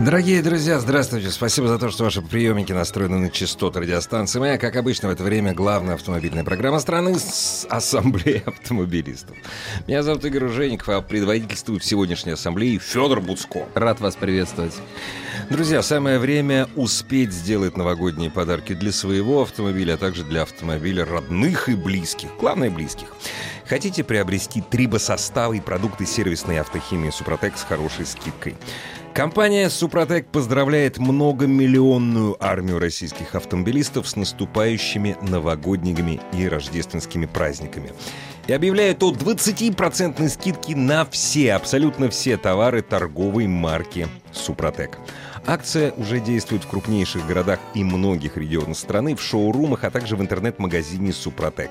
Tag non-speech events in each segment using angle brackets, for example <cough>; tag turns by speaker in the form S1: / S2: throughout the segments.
S1: Дорогие друзья, здравствуйте. Спасибо за то, что ваши приемники настроены на частоты радиостанции «Моя». Как обычно, в это время главная автомобильная программа страны с Ассамблеей автомобилистов. Меня зовут Игорь Ужеников, а предводительствует сегодняшней ассамблее Федор Буцко.
S2: Рад вас приветствовать.
S1: Друзья, самое время успеть сделать новогодние подарки для своего автомобиля, а также для автомобиля родных и близких. Главное, близких. Хотите приобрести трибосоставы и продукты сервисной автохимии «Супротек» с хорошей скидкой? Компания «Супротек» поздравляет многомиллионную армию российских автомобилистов с наступающими новогодними и рождественскими праздниками. И объявляет о 20% скидке на все, абсолютно все товары торговой марки «Супротек». Акция уже действует в крупнейших городах и многих регионах страны, в шоурумах, а также в интернет-магазине «Супротек».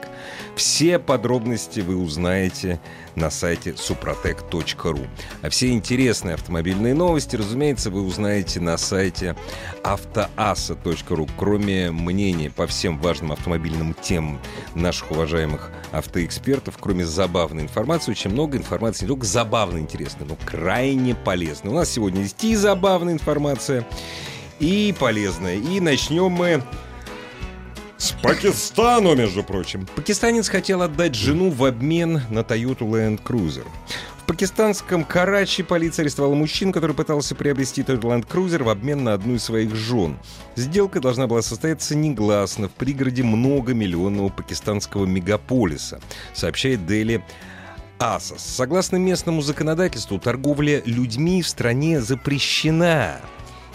S1: Все подробности вы узнаете на сайте suprotec.ru. А все интересные автомобильные новости, разумеется, вы узнаете на сайте автоаса.ру. Кроме мнений по всем важным автомобильным темам наших уважаемых автоэкспертов, кроме забавной информации, очень много информации, не только забавно интересной, но крайне полезной. У нас сегодня есть и забавная информация, и полезная. И начнем мы с Пакистана, между прочим. Пакистанец хотел отдать жену в обмен на Toyota Land Cruiser. В пакистанском Карачи полиция арестовала мужчину, который пытался приобрести Toyota Land Cruiser в обмен на одну из своих жен. Сделка должна была состояться негласно в пригороде многомиллионного пакистанского мегаполиса, сообщает Дели Асос. Согласно местному законодательству, торговля людьми в стране запрещена.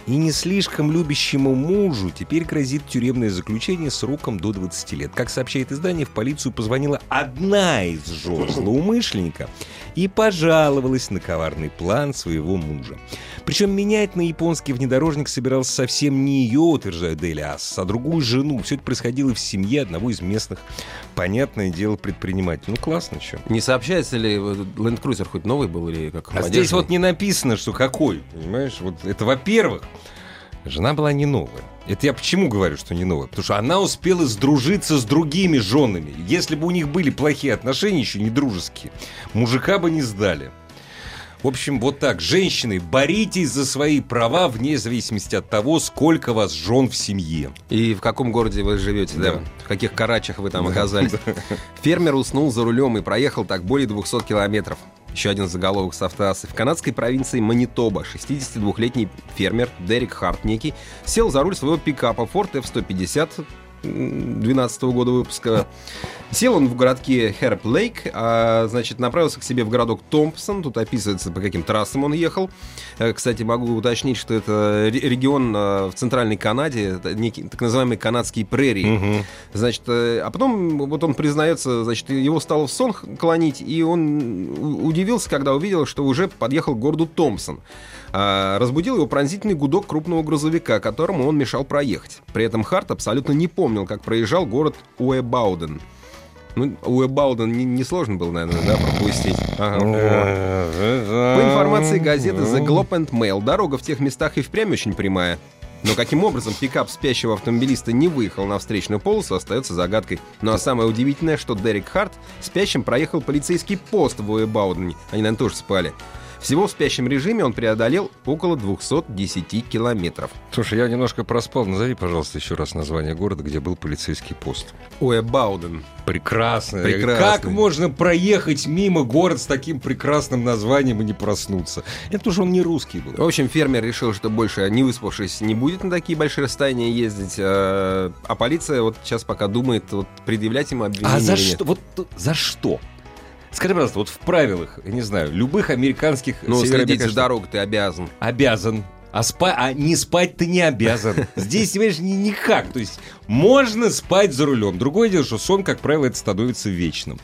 S1: И не слишком любящему мужу теперь грозит тюремное заключение сроком до 20 лет. Как сообщает издание, в полицию позвонила одна из жен злоумышленника и пожаловалась на коварный план своего мужа. Причем менять на японский внедорожник собирался совсем не ее, утверждает Дели Ас, а другую жену. Все это происходило в семье одного из местных, понятное дело, предпринимателей. Ну, классно, что.
S2: Не сообщается ли Land Cruiser хоть новый был или как
S1: А здесь вот не написано, что какой, понимаешь? Вот это во-первых. Жена была не новая. Это я почему говорю, что не новая? Потому что она успела сдружиться с другими женами. Если бы у них были плохие отношения, еще не дружеские, мужика бы не сдали. В общем, вот так. Женщины, боритесь за свои права вне зависимости от того, сколько вас жен в семье.
S2: И в каком городе вы живете, да? да? В каких карачах вы там оказались. <laughs> Фермер уснул за рулем и проехал так более 200 километров. Еще один заголовок с автоассы. В канадской провинции Манитоба 62-летний фермер Дерек Харт некий сел за руль своего пикапа Ford F-150 2012 года выпуска. Сел он в городке Херп Лейк, а, значит, направился к себе в городок Томпсон. Тут описывается, по каким трассам он ехал. Э, кстати, могу уточнить, что это регион э, в центральной Канаде, некий, так называемые канадские прерии. Угу. Значит, э, а потом вот он признается, значит, его стало в сон клонить, и он удивился, когда увидел, что уже подъехал к городу Томпсон. А, разбудил его пронзительный гудок крупного грузовика, которому он мешал проехать. При этом Харт абсолютно не помнил, как проезжал город Уэбауден. Ну, Уэбауден не, не сложно было, наверное, да, пропустить. Ага. По информации газеты The Globe and Mail, дорога в тех местах и впрямь очень прямая. Но каким образом пикап спящего автомобилиста не выехал на встречную полосу, остается загадкой. Ну а самое удивительное, что Дерек Харт спящим проехал полицейский пост в Уэбаудене. Они, наверное, тоже спали. Всего в спящем режиме он преодолел около 210 километров.
S1: Слушай, я немножко проспал. Назови, пожалуйста, еще раз название города, где был полицейский пост.
S2: Уэбауден.
S1: Прекрасно. Прекрасно. Как можно проехать мимо город с таким прекрасным названием и не проснуться? Это потому что он не русский был.
S2: В общем, фермер решил, что больше не выспавшись не будет на такие большие расстояния ездить. А, а полиция вот сейчас пока думает вот, предъявлять ему обвинение.
S1: А за что? Вот за что? Скажи, пожалуйста, вот в правилах, я не знаю, любых американских...
S2: Ну, следить за дорогой ты обязан.
S1: Обязан. А, спа... а не спать ты не обязан. Здесь, понимаешь, ни, никак. То есть можно спать за рулем. Другое дело, что сон, как правило, это становится вечным.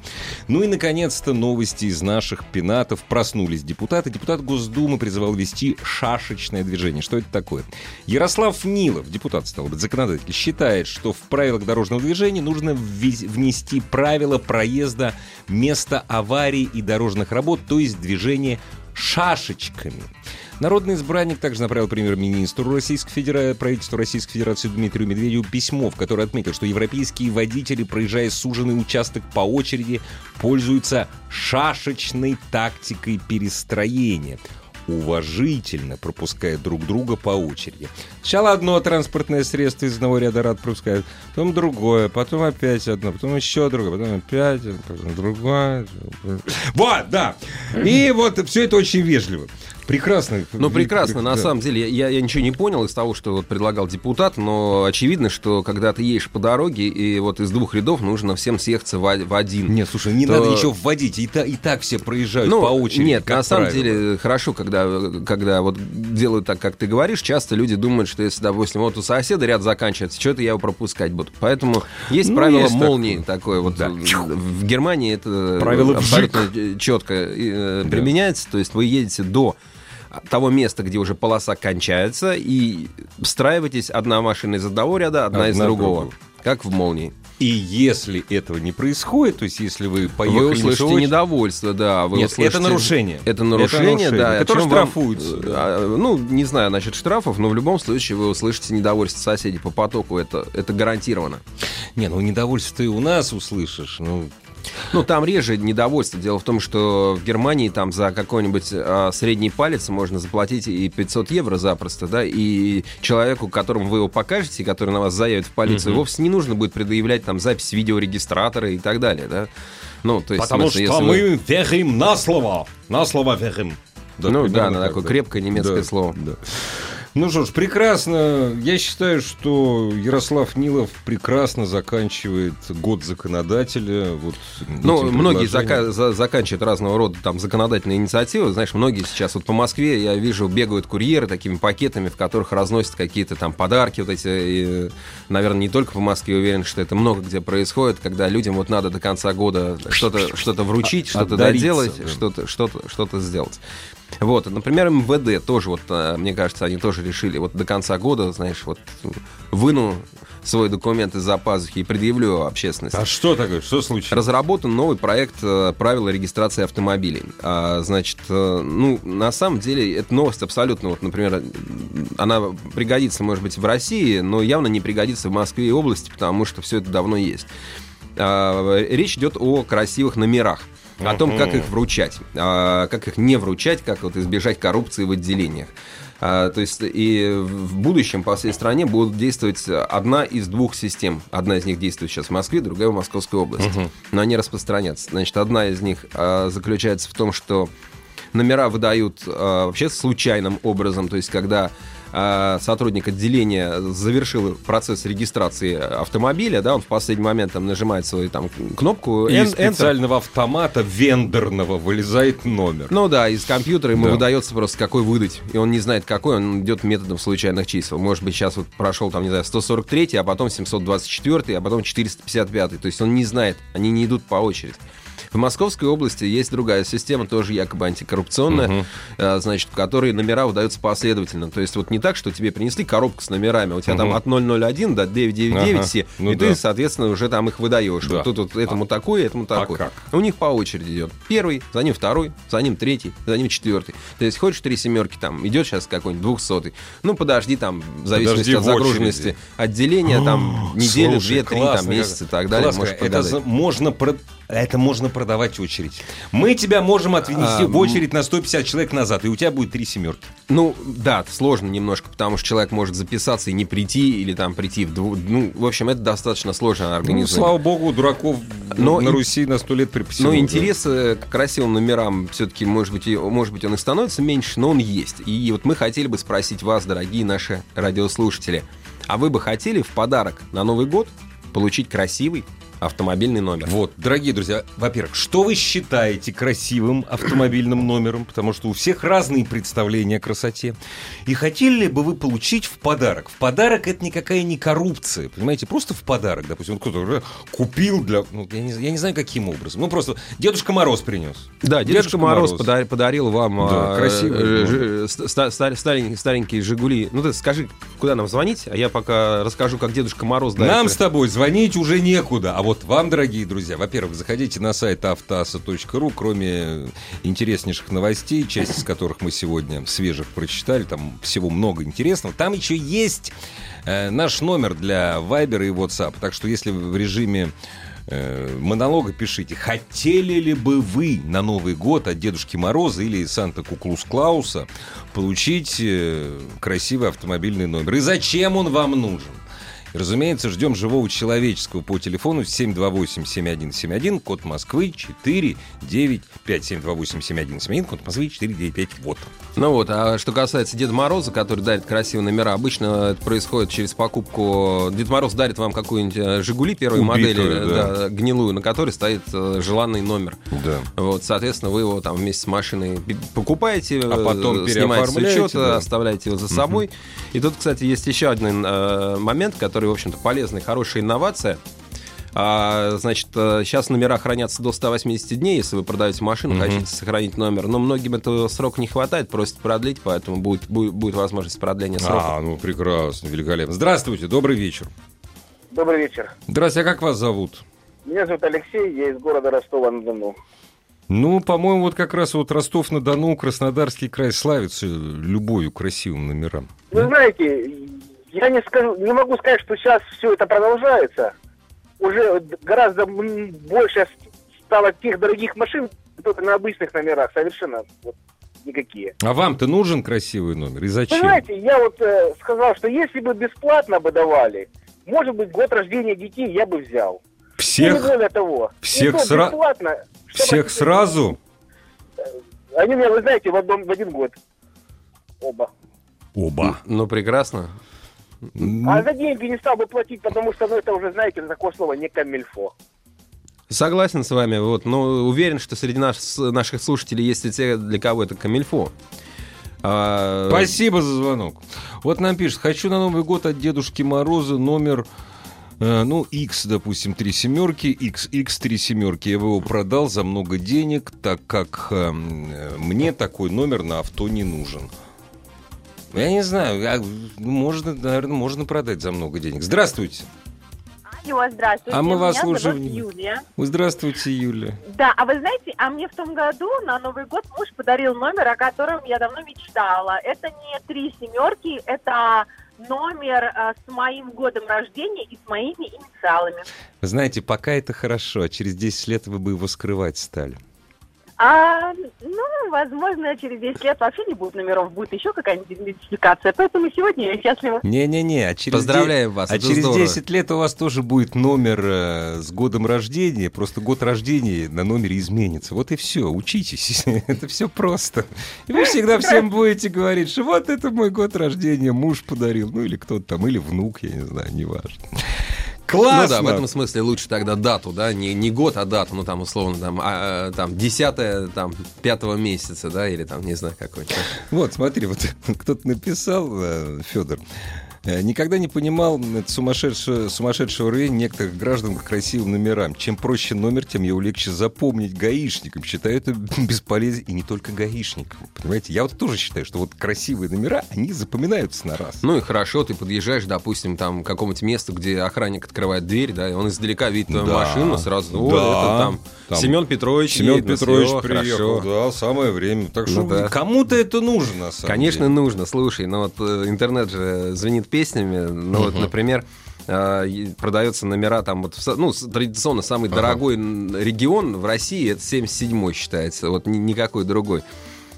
S1: Ну и, наконец-то, новости из наших пенатов. Проснулись депутаты. Депутат Госдумы призывал вести шашечное движение. Что это такое? Ярослав Нилов, депутат, стал быть, законодатель, считает, что в правилах дорожного движения нужно внести правила проезда места аварий и дорожных работ, то есть движение шашечками. Народный избранник также направил премьер-министру Российской Федерации, правительству Российской Федерации Дмитрию Медведеву письмо, в которое отметил, что европейские водители, проезжая суженный участок по очереди, пользуются шашечной тактикой перестроения уважительно пропуская друг друга по очереди. Сначала одно транспортное средство из одного ряда рад пропускают, потом другое, потом опять одно, потом еще другое, потом опять, потом другое. Вот, да. И вот все это очень вежливо. Прекрасно.
S2: Ну, прекрасно. На да. самом деле, я, я ничего не понял из того, что вот предлагал депутат, но очевидно, что когда ты едешь по дороге, и вот из двух рядов нужно всем съехаться в, в один.
S1: Нет, слушай, не то... надо ничего вводить, и, та, и так все проезжают ну, по очереди.
S2: Нет, на самом деле, хорошо, когда, когда вот делают так, как ты говоришь, часто люди думают, что если, допустим, вот у соседа ряд заканчивается, что-то я его пропускать буду. Поэтому есть ну, правило есть молнии такое. такое вот да. В Германии это Правило абсолютно вжик. четко э, применяется, то есть вы едете до того места, где уже полоса кончается, и встраивайтесь одна машина из одного ряда, одна, одна из другого. другого. Как в молнии.
S1: И если этого не происходит, то есть если вы поехали...
S2: Вы услышите очень... недовольство, да. Вы
S1: Нет, услышите... это нарушение.
S2: Это нарушение, это нарушение да.
S1: Которое штрафуется. Вам...
S2: Да. Ну, не знаю насчет штрафов, но в любом случае вы услышите недовольство соседей по потоку. Это, это гарантированно.
S1: Не, ну недовольство ты у нас услышишь. Ну,
S2: ну, там реже недовольство. Дело в том, что в Германии там за какой-нибудь а, средний палец можно заплатить и 500 евро запросто, да, и человеку, которому вы его покажете, который на вас заявит в полицию, угу. вовсе не нужно будет предъявлять там запись видеорегистратора и так далее, да.
S1: Ну, то есть, Потому смысле, что мы вы... верим на слово. На слово верим.
S2: Да, ну да, на такое крепкое немецкое да, слово. Да.
S1: Ну что ж, прекрасно. Я считаю, что Ярослав Нилов прекрасно заканчивает год законодателя. Вот
S2: ну, многие зака- за- заканчивают разного рода там законодательные инициативы. Знаешь, многие сейчас вот по Москве я вижу бегают курьеры такими пакетами, в которых разносят какие-то там подарки вот эти. И, наверное, не только по Москве, уверен, что это много где происходит, когда людям вот надо до конца года что-то что-то вручить, что-то доделать, да. что-то что-то что-то сделать. Вот, например, МВД тоже, вот, э, мне кажется, они тоже решили вот до конца года, знаешь, вот выну свой документ из-за пазухи и предъявлю общественности.
S1: А что такое? Что случилось?
S2: Разработан новый проект э, правила регистрации автомобилей. А, значит, э, ну, на самом деле, эта новость абсолютно, вот, например, она пригодится, может быть, в России, но явно не пригодится в Москве и области, потому что все это давно есть. А, речь идет о красивых номерах о том, как их вручать, а, как их не вручать, как вот избежать коррупции в отделениях. А, то есть и в будущем по всей стране будут действовать одна из двух систем. Одна из них действует сейчас в Москве, другая в Московской области. Угу. Но они распространятся. Значит, одна из них а, заключается в том, что номера выдают вообще случайным образом, то есть когда сотрудник отделения завершил процесс регистрации автомобиля, да, он в последний момент там нажимает свою там кнопку.
S1: И из специального автомата вендорного вылезает номер.
S2: Ну да, из компьютера ему да. выдается просто какой выдать. И он не знает какой, он идет методом случайных чисел. Может быть, сейчас вот прошел там, не знаю, 143, а потом 724, а потом 455. То есть он не знает, они не идут по очереди. В Московской области есть другая система, тоже якобы антикоррупционная, угу. значит, в которой номера выдаются последовательно. То есть вот не так, что тебе принесли коробку с номерами, у тебя угу. там от 001 до 999 ага. все, ну и да. ты, соответственно, уже там их выдаешь. Да. Вот тут вот этому а, такой, этому такой. А как? У них по очереди идет. Первый, за ним второй, за ним третий, за ним четвертый. То есть хочешь три семерки, там идет сейчас какой-нибудь двухсотый. Ну, подожди там, в зависимости подожди от загруженности отделения, там неделю, две, три, там месяц и так далее.
S1: Это можно про это можно продавать очередь. Мы тебя можем отвести а, в очередь на 150 человек назад, и у тебя будет три семерки.
S2: Ну, да, сложно немножко, потому что человек может записаться и не прийти, или там прийти в двух... Ну, в общем, это достаточно сложно организовать. Ну,
S1: слава богу, дураков но на Руси на сто лет припасено.
S2: Но интерес да. к красивым номерам все-таки, может быть, может быть, он и становится меньше, но он есть. И вот мы хотели бы спросить вас, дорогие наши радиослушатели, а вы бы хотели в подарок на Новый год получить красивый, автомобильный номер.
S1: Вот, дорогие друзья, во-первых, что вы считаете красивым автомобильным номером? Потому что у всех разные представления о красоте. И хотели ли бы вы получить в подарок? В подарок это никакая не коррупция, понимаете? Просто в подарок, допустим, кто-то купил для... Ну, я, не, я не знаю, каким образом. Ну, просто Дедушка Мороз принес.
S2: Да, Дедушка, Дедушка Мороз, Мороз подарил, подарил вам
S1: да, а, красивый,
S2: э, ста, старенькие, старенькие «Жигули». Ну, ты скажи, куда нам звонить, а я пока расскажу, как Дедушка Мороз...
S1: Нам с тобой звонить уже некуда, а вот вам, дорогие друзья, во-первых, заходите на сайт автоаса.ру, кроме интереснейших новостей, часть из которых мы сегодня свежих прочитали, там всего много интересного. Там еще есть э, наш номер для Viber и WhatsApp. Так что если в режиме э, монолога пишите, хотели ли бы вы на Новый год от Дедушки Мороза или Санта Куклус Клауса получить э, красивый автомобильный номер? И зачем он вам нужен? Разумеется, ждем живого человеческого по телефону 728-7171, код Москвы 495. 728-7171, код Москвы 495. Вот.
S2: Ну вот, а что касается Деда Мороза, который дарит красивые номера, обычно это происходит через покупку... Дед Мороз дарит вам какую-нибудь э, «Жигули» первой Убитую, модели, да. Да, гнилую, на которой стоит э, желанный номер.
S1: Да.
S2: Вот, соответственно, вы его там вместе с машиной покупаете, а потом э, снимаете с учета, да. оставляете его за собой. Угу. И тут, кстати, есть еще один э, момент, который который, в общем-то, полезная, хорошая инновация. А, значит, сейчас э, номера хранятся до 180 дней, если вы продаете машину, mm-hmm. хотите сохранить номер. Но многим этого срока не хватает, просят продлить, поэтому будет, будет, будет возможность продления срока.
S1: А, ну прекрасно, великолепно. Здравствуйте, добрый вечер.
S3: Добрый вечер.
S1: Здравствуйте, а как вас зовут?
S3: Меня зовут Алексей, я из города Ростова-на-Дону.
S1: Ну, по-моему, вот как раз вот Ростов-на-Дону, Краснодарский край славится любовью красивым номерам.
S3: Вы знаете, я не, скажу, не могу сказать, что сейчас все это продолжается. Уже гораздо больше стало тех дорогих машин, только на обычных номерах, совершенно вот, никакие.
S1: А вам-то нужен красивый номер? И зачем?
S3: Вы знаете, я вот э, сказал, что если бы бесплатно бы давали, может быть, год рождения детей я бы взял.
S1: Всех?
S3: Ну, не более того.
S1: Всех, сра... Всех сразу?
S3: Они меня, вы знаете, в, одном, в один год. Оба.
S1: Оба.
S2: Ну, прекрасно.
S3: А за деньги не стал бы платить, потому что, ну, это уже, знаете, такое слово не камильфо.
S2: Согласен с вами, вот, но уверен, что среди нас, наших слушателей есть и те, для кого это камильфо.
S1: А... Спасибо за звонок. Вот нам пишет, хочу на Новый год от Дедушки Мороза номер э, ну, X, допустим, три семерки, XX три семерки. Я его продал за много денег, так как э, мне такой номер на авто не нужен. Я не знаю, можно, наверное, можно продать за много денег. Здравствуйте.
S4: Алло, здравствуйте.
S1: А мы вас
S4: Меня
S1: уже...
S4: Юлия.
S1: Здравствуйте, Юля.
S4: Да, а вы знаете, а мне в том году на Новый год муж подарил номер, о котором я давно мечтала. Это не три семерки, это номер э, с моим годом рождения и с моими инициалами.
S1: Вы знаете, пока это хорошо, а через 10 лет вы бы его скрывать стали.
S4: А, возможно, через 10 лет вообще не будет номеров, будет еще какая-нибудь идентификация. Поэтому сегодня я счастлива.
S1: Не-не-не, а через
S2: Поздравляем 10, вас.
S1: А через здорово. 10 лет у вас тоже будет номер э, с годом рождения. Просто год рождения на номере изменится. Вот и все. Учитесь. <laughs> это все просто. И вы всегда всем будете говорить, что вот это мой год рождения, муж подарил. Ну или кто-то там, или внук, я не знаю, неважно.
S2: Классно! Ну да, в этом смысле лучше тогда дату, да, не, не год, а дату, ну там условно там, а, там 10 там, пятого месяца, да, или там, не знаю, какой-то.
S1: Вот, смотри, вот <laughs> кто-то написал, э, Федор, Э, никогда не понимал сумасшедшего, сумасшедшего рвения некоторых граждан к красивым номерам. Чем проще номер, тем его легче запомнить гаишникам. Считаю это <laughs> бесполезно. И не только гаишникам. Понимаете, я вот тоже считаю, что вот красивые номера, они запоминаются на раз.
S2: Ну и хорошо, ты подъезжаешь, допустим, там к какому-то месту, где охранник открывает дверь, да, и он издалека видит твою да. машину, сразу, да. это там, там Семен Петрович.
S1: Семен Петрович все, приехал, хорошо. да, самое время. Так что ну, да. кому-то это нужно, на самом
S2: Конечно,
S1: деле.
S2: нужно. Слушай, ну вот э, интернет же звенит песнями. Ну, вот, например, а, продается номера там вот ну традиционно самый ага. дорогой регион в России это 77 считается вот никакой другой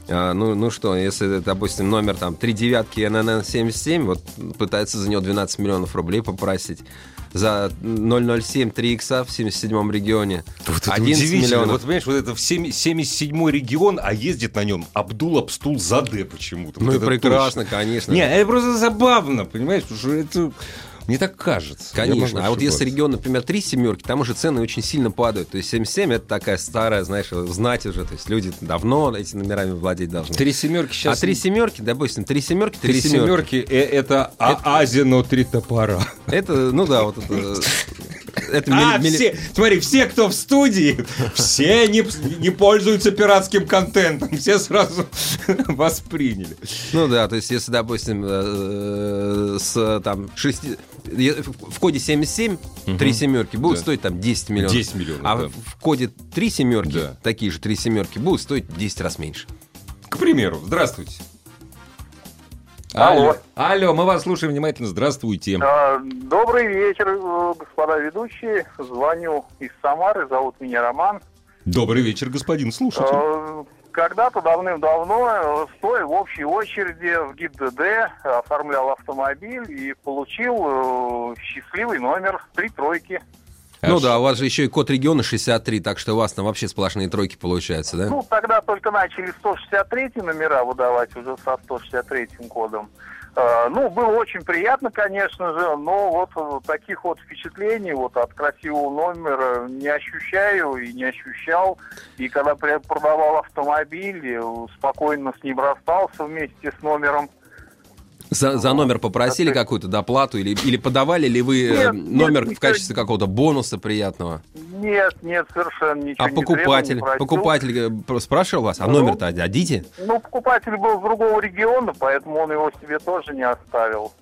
S2: а, ну, ну что, если, допустим, номер там 3 девятки ННН 77, вот пытается за него 12 миллионов рублей попросить за 007 3 икса в 77-м регионе.
S1: Вот 11 миллионов. Вот понимаешь, вот это 77-й регион, а ездит на нем Абдул Абстул Заде почему-то.
S2: Ну
S1: вот
S2: и прекрасно, точно. конечно.
S1: Не, это просто забавно, понимаешь, потому что это Мне так кажется.
S2: Конечно. А вот если регион, например, три семерки, там уже цены очень сильно падают. То есть 77 это такая старая, знаешь, знать уже. То есть люди давно этими номерами владеть должны.
S1: Три семерки сейчас...
S2: А три семерки, допустим, три семерки,
S1: Три
S2: три семерки.
S1: э, это, а- Азино три топора.
S2: Это, ну да, вот это. <laughs> Это
S1: А,
S2: мили-
S1: все, смотри, все, кто в студии, все не, не пользуются пиратским контентом, все сразу <laughs> восприняли.
S2: Ну да, то есть если, допустим, э, с там 6... В коде 77 три семерки будут
S1: Да.
S2: стоить там 10 миллионов.
S1: 10 миллионов,
S2: А
S1: да.
S2: в коде три семерки,
S1: Да.
S2: такие же три семерки, будут стоить 10 раз меньше.
S1: К примеру, здравствуйте.
S3: Алло.
S1: Алло, мы вас слушаем внимательно. Здравствуйте.
S3: А, Добрый вечер, э, господа ведущие. Звоню из Самары, зовут меня Роман.
S1: Добрый вечер, господин слушатель.
S3: Э, Когда-то давным-давно, стоя в общей очереди в ГИБДД, оформлял автомобиль и получил э, счастливый номер три тройки.
S2: Ну
S1: Аж-
S2: да, у вас же еще и код региона 63, так что у вас там вообще сплошные тройки получаются, да?
S3: Ну, тогда только начали 163 номера выдавать уже со 163 кодом. Э, Ну, было очень приятно, конечно же, но вот э, таких вот впечатлений вот от красивого номера не ощущаю и не ощущал. И когда продавал автомобиль, э, спокойно с ним расстался вместе с номером.
S2: За, за номер попросили
S3: это-
S2: какую-то доплату или, или подавали ли вы э,
S3: Нет,
S2: номер
S3: нет,
S2: в качестве какого-то бонуса приятного?
S3: Нет, нет, совершенно ничего
S2: А
S3: не
S2: покупатель,
S3: требовал, не
S2: покупатель э, спрашивал вас, а
S3: Ну.
S2: номер-то отдадите?
S3: Ну, покупатель был с другого региона, поэтому он его себе тоже не оставил.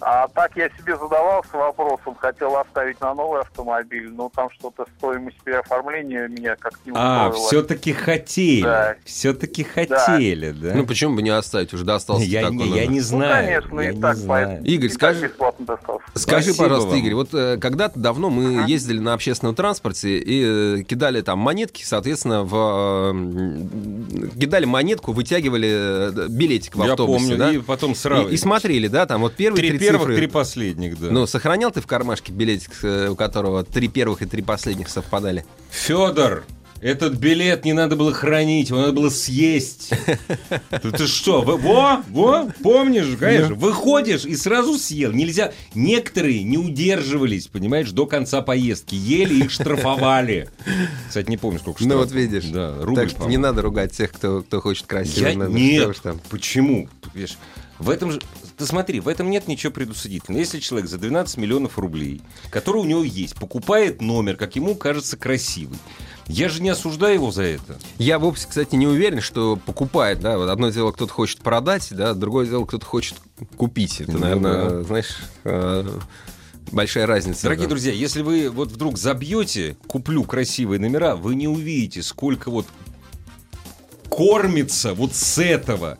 S3: А так я себе задавался вопросом, хотел оставить на новый автомобиль, но там что-то стоимость переоформления меня как не
S1: А,
S3: устроила.
S1: все-таки хотели.
S3: Да.
S1: Все-таки хотели, да?
S2: Ну почему бы не оставить, уже достался
S1: я,
S2: такой
S1: не, я не
S3: Ну,
S1: знаю.
S3: конечно,
S1: я
S3: и
S1: не
S3: так,
S1: знаю.
S2: Игорь,
S3: и
S2: скажи-
S3: бесплатно достался.
S2: Скажи,
S1: Спасибо
S2: пожалуйста,
S1: вам.
S2: Игорь, вот э, когда-то давно мы ездили на общественном транспорте и э, кидали там монетки, соответственно, в э, кидали монетку, вытягивали э, билетик в
S1: Я
S2: автобусе,
S1: помню,
S2: да?
S1: и потом
S2: И-
S1: сразу.
S2: и, смотрели, да, там вот первые
S1: три
S2: три,
S1: первых,
S2: цифры.
S1: три последних, да.
S2: Ну, сохранял ты в кармашке билетик, э, у которого три первых и три последних совпадали?
S1: Федор, этот билет не надо было хранить, его надо было съесть. Ты, что, во, во, помнишь, конечно, выходишь и сразу съел. Нельзя, некоторые не удерживались, понимаешь, до конца поездки, ели их штрафовали. Кстати, не помню, сколько
S2: Ну
S1: штрафов.
S2: вот видишь.
S1: Да, рубль,
S2: так что не надо ругать тех, кто, кто хочет красиво.
S1: Я... Нет, почему? Видишь, в этом же... Ты смотри, в этом нет ничего предусудительного. Если человек за 12 миллионов рублей, который у него есть, покупает номер, как ему кажется, красивый, я же не осуждаю его за это.
S2: Я вовсе, кстати, не уверен, что покупает. Да? Вот одно дело, кто-то хочет продать, да, другое дело, кто-то хочет купить. Это,
S1: Ну
S2: наверное,
S1: да.
S2: знаешь, э, большая разница.
S1: Дорогие
S2: да.
S1: друзья, если вы вот вдруг забьете «куплю красивые номера», вы не увидите, сколько вот кормится вот с этого.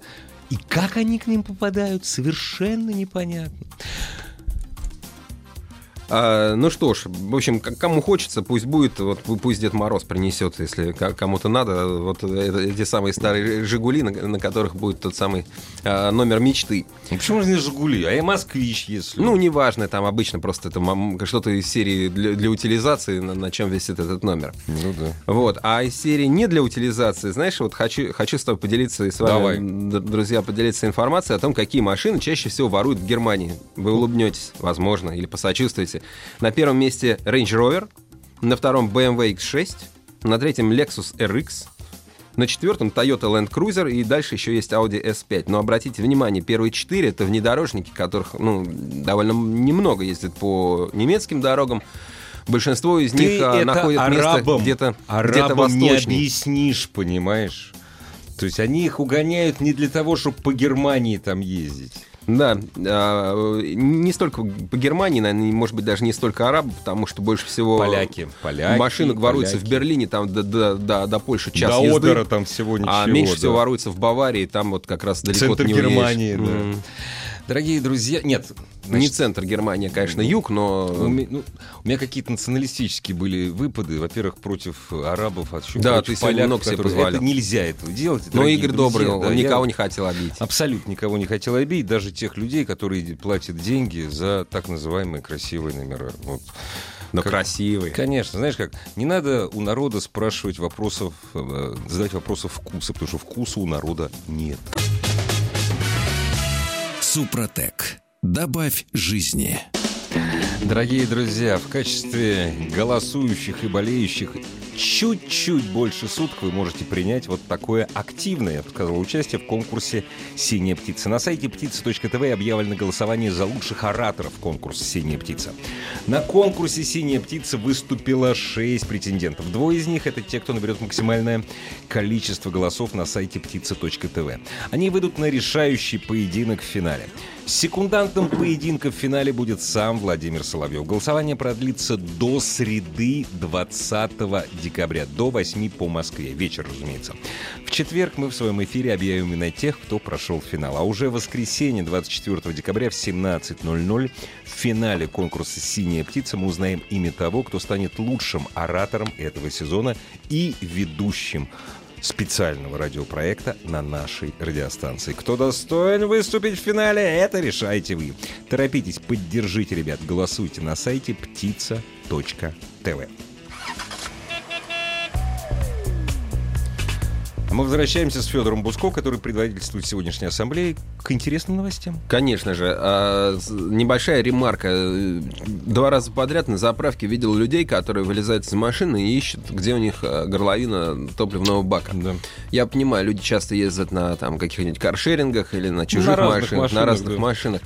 S1: И как они к ним попадают, совершенно непонятно.
S2: А, ну что ж, в общем, кому хочется, пусть будет, вот пу- пусть Дед Мороз принесет, если кому-то надо, вот это- эти самые старые «Жигули», на, на которых будет тот самый а, номер мечты.
S1: Ну, почему же не «Жигули», а я «Москвич», если...
S2: Ну, неважно, там обычно просто это что-то из серии для, для утилизации, на, на чем висит этот номер.
S1: ну да.
S2: Вот. А из серии не для утилизации, знаешь, вот хочу, хочу с тобой поделиться и с вами,
S1: Давай.
S2: друзья, поделиться информацией о том, какие машины чаще всего воруют в Германии. Вы улыбнетесь, возможно, или посочувствуете. На первом месте Range Rover, на втором BMW X6, на третьем Lexus RX, на четвертом Toyota Land Cruiser и дальше еще есть Audi S5. Но обратите внимание, первые четыре это внедорожники, которых ну, довольно немного ездят по немецким дорогам. Большинство из
S1: Ты
S2: них а,
S1: это
S2: находят место где-то где
S1: арабам не
S2: восточнее.
S1: объяснишь, понимаешь? То есть они их угоняют не для того, чтобы по Германии там ездить.
S2: Да, а, не столько по Германии, наверное, может быть, даже не столько арабы, потому что больше всего
S1: Поляки, поляки,
S2: машины воруются в
S1: поляки.
S2: Берлине, там до, до, до, до Польши час
S1: До
S2: езды.
S1: Одера там всего ничего.
S2: а меньше
S1: да.
S2: всего воруются в Баварии, там вот как раз далеко
S1: Центр
S2: не уедешь.
S1: Германии, да.
S2: М.
S1: Дорогие друзья, нет,
S2: не
S1: значит,
S2: центр Германии, а, конечно, юг,
S1: у,
S2: но...
S1: меня, ну, у меня какие-то националистические были выпады, во-первых, против арабов, а еще
S2: Да, ты
S1: поляков,
S2: много себе позволил.
S1: Это нельзя этого делать.
S2: Но Игорь
S1: друзья,
S2: добрый,
S1: да,
S2: он
S1: я
S2: никого не хотел обидеть.
S1: Абсолютно никого не хотел обидеть, даже тех людей, которые платят деньги за так называемые красивые номера. Вот.
S2: Но
S1: Как-
S2: красивый.
S1: Конечно, знаешь как, не надо у народа спрашивать вопросов, э, задать вопросов вкуса, потому что вкуса у народа нет.
S5: Супротек. Добавь жизни.
S1: Дорогие друзья, в качестве голосующих и болеющих чуть-чуть больше суток вы можете принять вот такое активное, я бы сказал, участие в конкурсе «Синяя птица». На сайте птица.тв объявлено голосование за лучших ораторов конкурса «Синяя птица». На конкурсе «Синяя птица» выступило 6 претендентов. Двое из них — это те, кто наберет максимальное количество голосов на сайте птица.тв. Они выйдут на решающий поединок в финале. Секундантом поединка в финале будет сам Владимир Соловьев. Голосование продлится до среды 20 декабря, до 8 по Москве. Вечер, разумеется. В четверг мы в своем эфире объявим имена тех, кто прошел финал. А уже в воскресенье, 24 декабря в 17.00 в финале конкурса «Синяя птица» мы узнаем имя того, кто станет лучшим оратором этого сезона и ведущим специального радиопроекта на нашей радиостанции. Кто достоин выступить в финале, это решайте вы. Торопитесь, поддержите ребят, голосуйте на сайте птица.тв. Мы возвращаемся с Федором Буско, который предводительствует сегодняшней ассамблее, к интересным новостям.
S2: Конечно же. А, небольшая ремарка. Два раза подряд на заправке видел людей, которые вылезают из машины и ищут, где у них а, горловина топливного бака.
S1: Да.
S2: Я понимаю, люди часто ездят на там, каких-нибудь каршерингах или на чужих
S1: разных
S2: машинах,
S1: машинах,
S2: на разных
S1: да.
S2: машинах.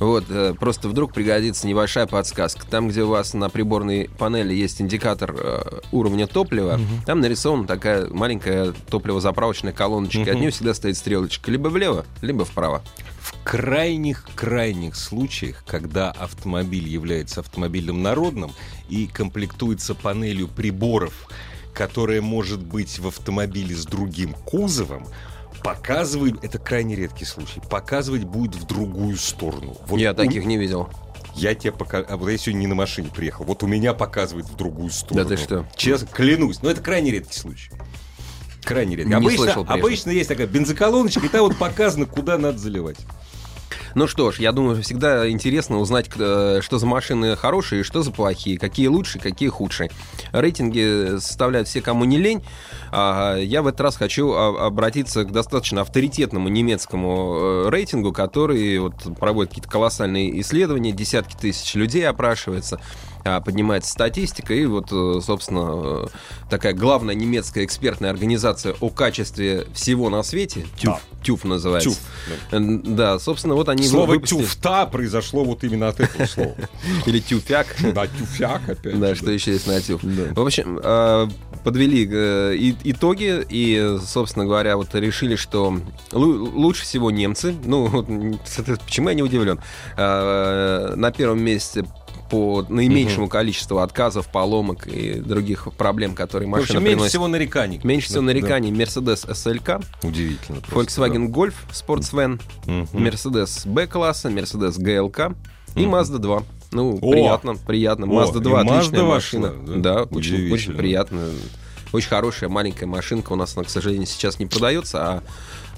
S2: Вот, э, просто вдруг пригодится небольшая подсказка. Там, где у вас на приборной панели есть индикатор э, уровня топлива, там нарисована такая маленькая топливозаправочная колоночка. и От нее всегда стоит стрелочка либо влево, либо вправо.
S1: В крайних-крайних случаях, когда автомобиль является автомобилем народным и комплектуется панелью приборов, которая может быть в автомобиле с другим кузовом, показывает, это крайне редкий случай, показывать будет в другую сторону. Вот
S2: Я
S1: у-
S2: таких не видел.
S1: Я тебе пока... А вот я сегодня не на машине приехал. Вот у меня показывает в другую сторону.
S2: ты что?
S1: Честно, клянусь. Но это крайне редкий случай. Крайне редкий.
S2: Не
S1: обычно,
S2: слышал
S1: обычно есть такая бензоколоночка, и там вот показано, куда надо заливать.
S2: Ну что ж, я думаю, всегда интересно узнать, э, что за машины хорошие что за плохие, какие лучшие, какие худшие. Рейтинги составляют все, кому не лень. А Я в этот раз хочу обратиться к достаточно авторитетному немецкому э, рейтингу, который вот проводит какие-то колоссальные исследования, десятки тысяч людей опрашивается, поднимается статистика, и вот, э, собственно, э, такая главная немецкая экспертная организация о качестве всего на свете, ТЮФ, ТЮФ называется.
S1: ТЮФ,
S2: Да, собственно, вот они
S1: Слово
S2: выпустили-
S1: «тюфта» произошло вот именно от этого слова. <laughs>
S2: Или тюфяк.
S1: Да, тюфяк опять.
S2: Да, что еще есть на тюф.
S1: Да.
S2: В общем, э, подвели э, итоги и, собственно говоря, вот решили, что лу- лучше всего немцы. Ну, <laughs> <laughs> почему я не удивлен? Э, На первом месте по наименьшему количеству отказов, поломок и других проблем, которые
S1: В
S2: машина
S1: общем, меньше
S2: приносит.
S1: всего нареканий.
S2: Меньше всего
S1: Да,
S2: нареканий Mercedes SLK,
S1: да. Удивительно. просто,
S2: Volkswagen Golf Sportsvan,
S1: да. Мгм.
S2: Mercedes B-класса, Mercedes GLK и. Mazda 2. Ну,
S1: О!
S2: приятно, приятно. Mazda 2
S1: и
S2: отличная
S1: Mazda
S2: машина.
S1: вошла, да?
S2: Да, очень, очень приятно. Очень хорошая маленькая машинка. У нас она, к сожалению, сейчас не продается, а,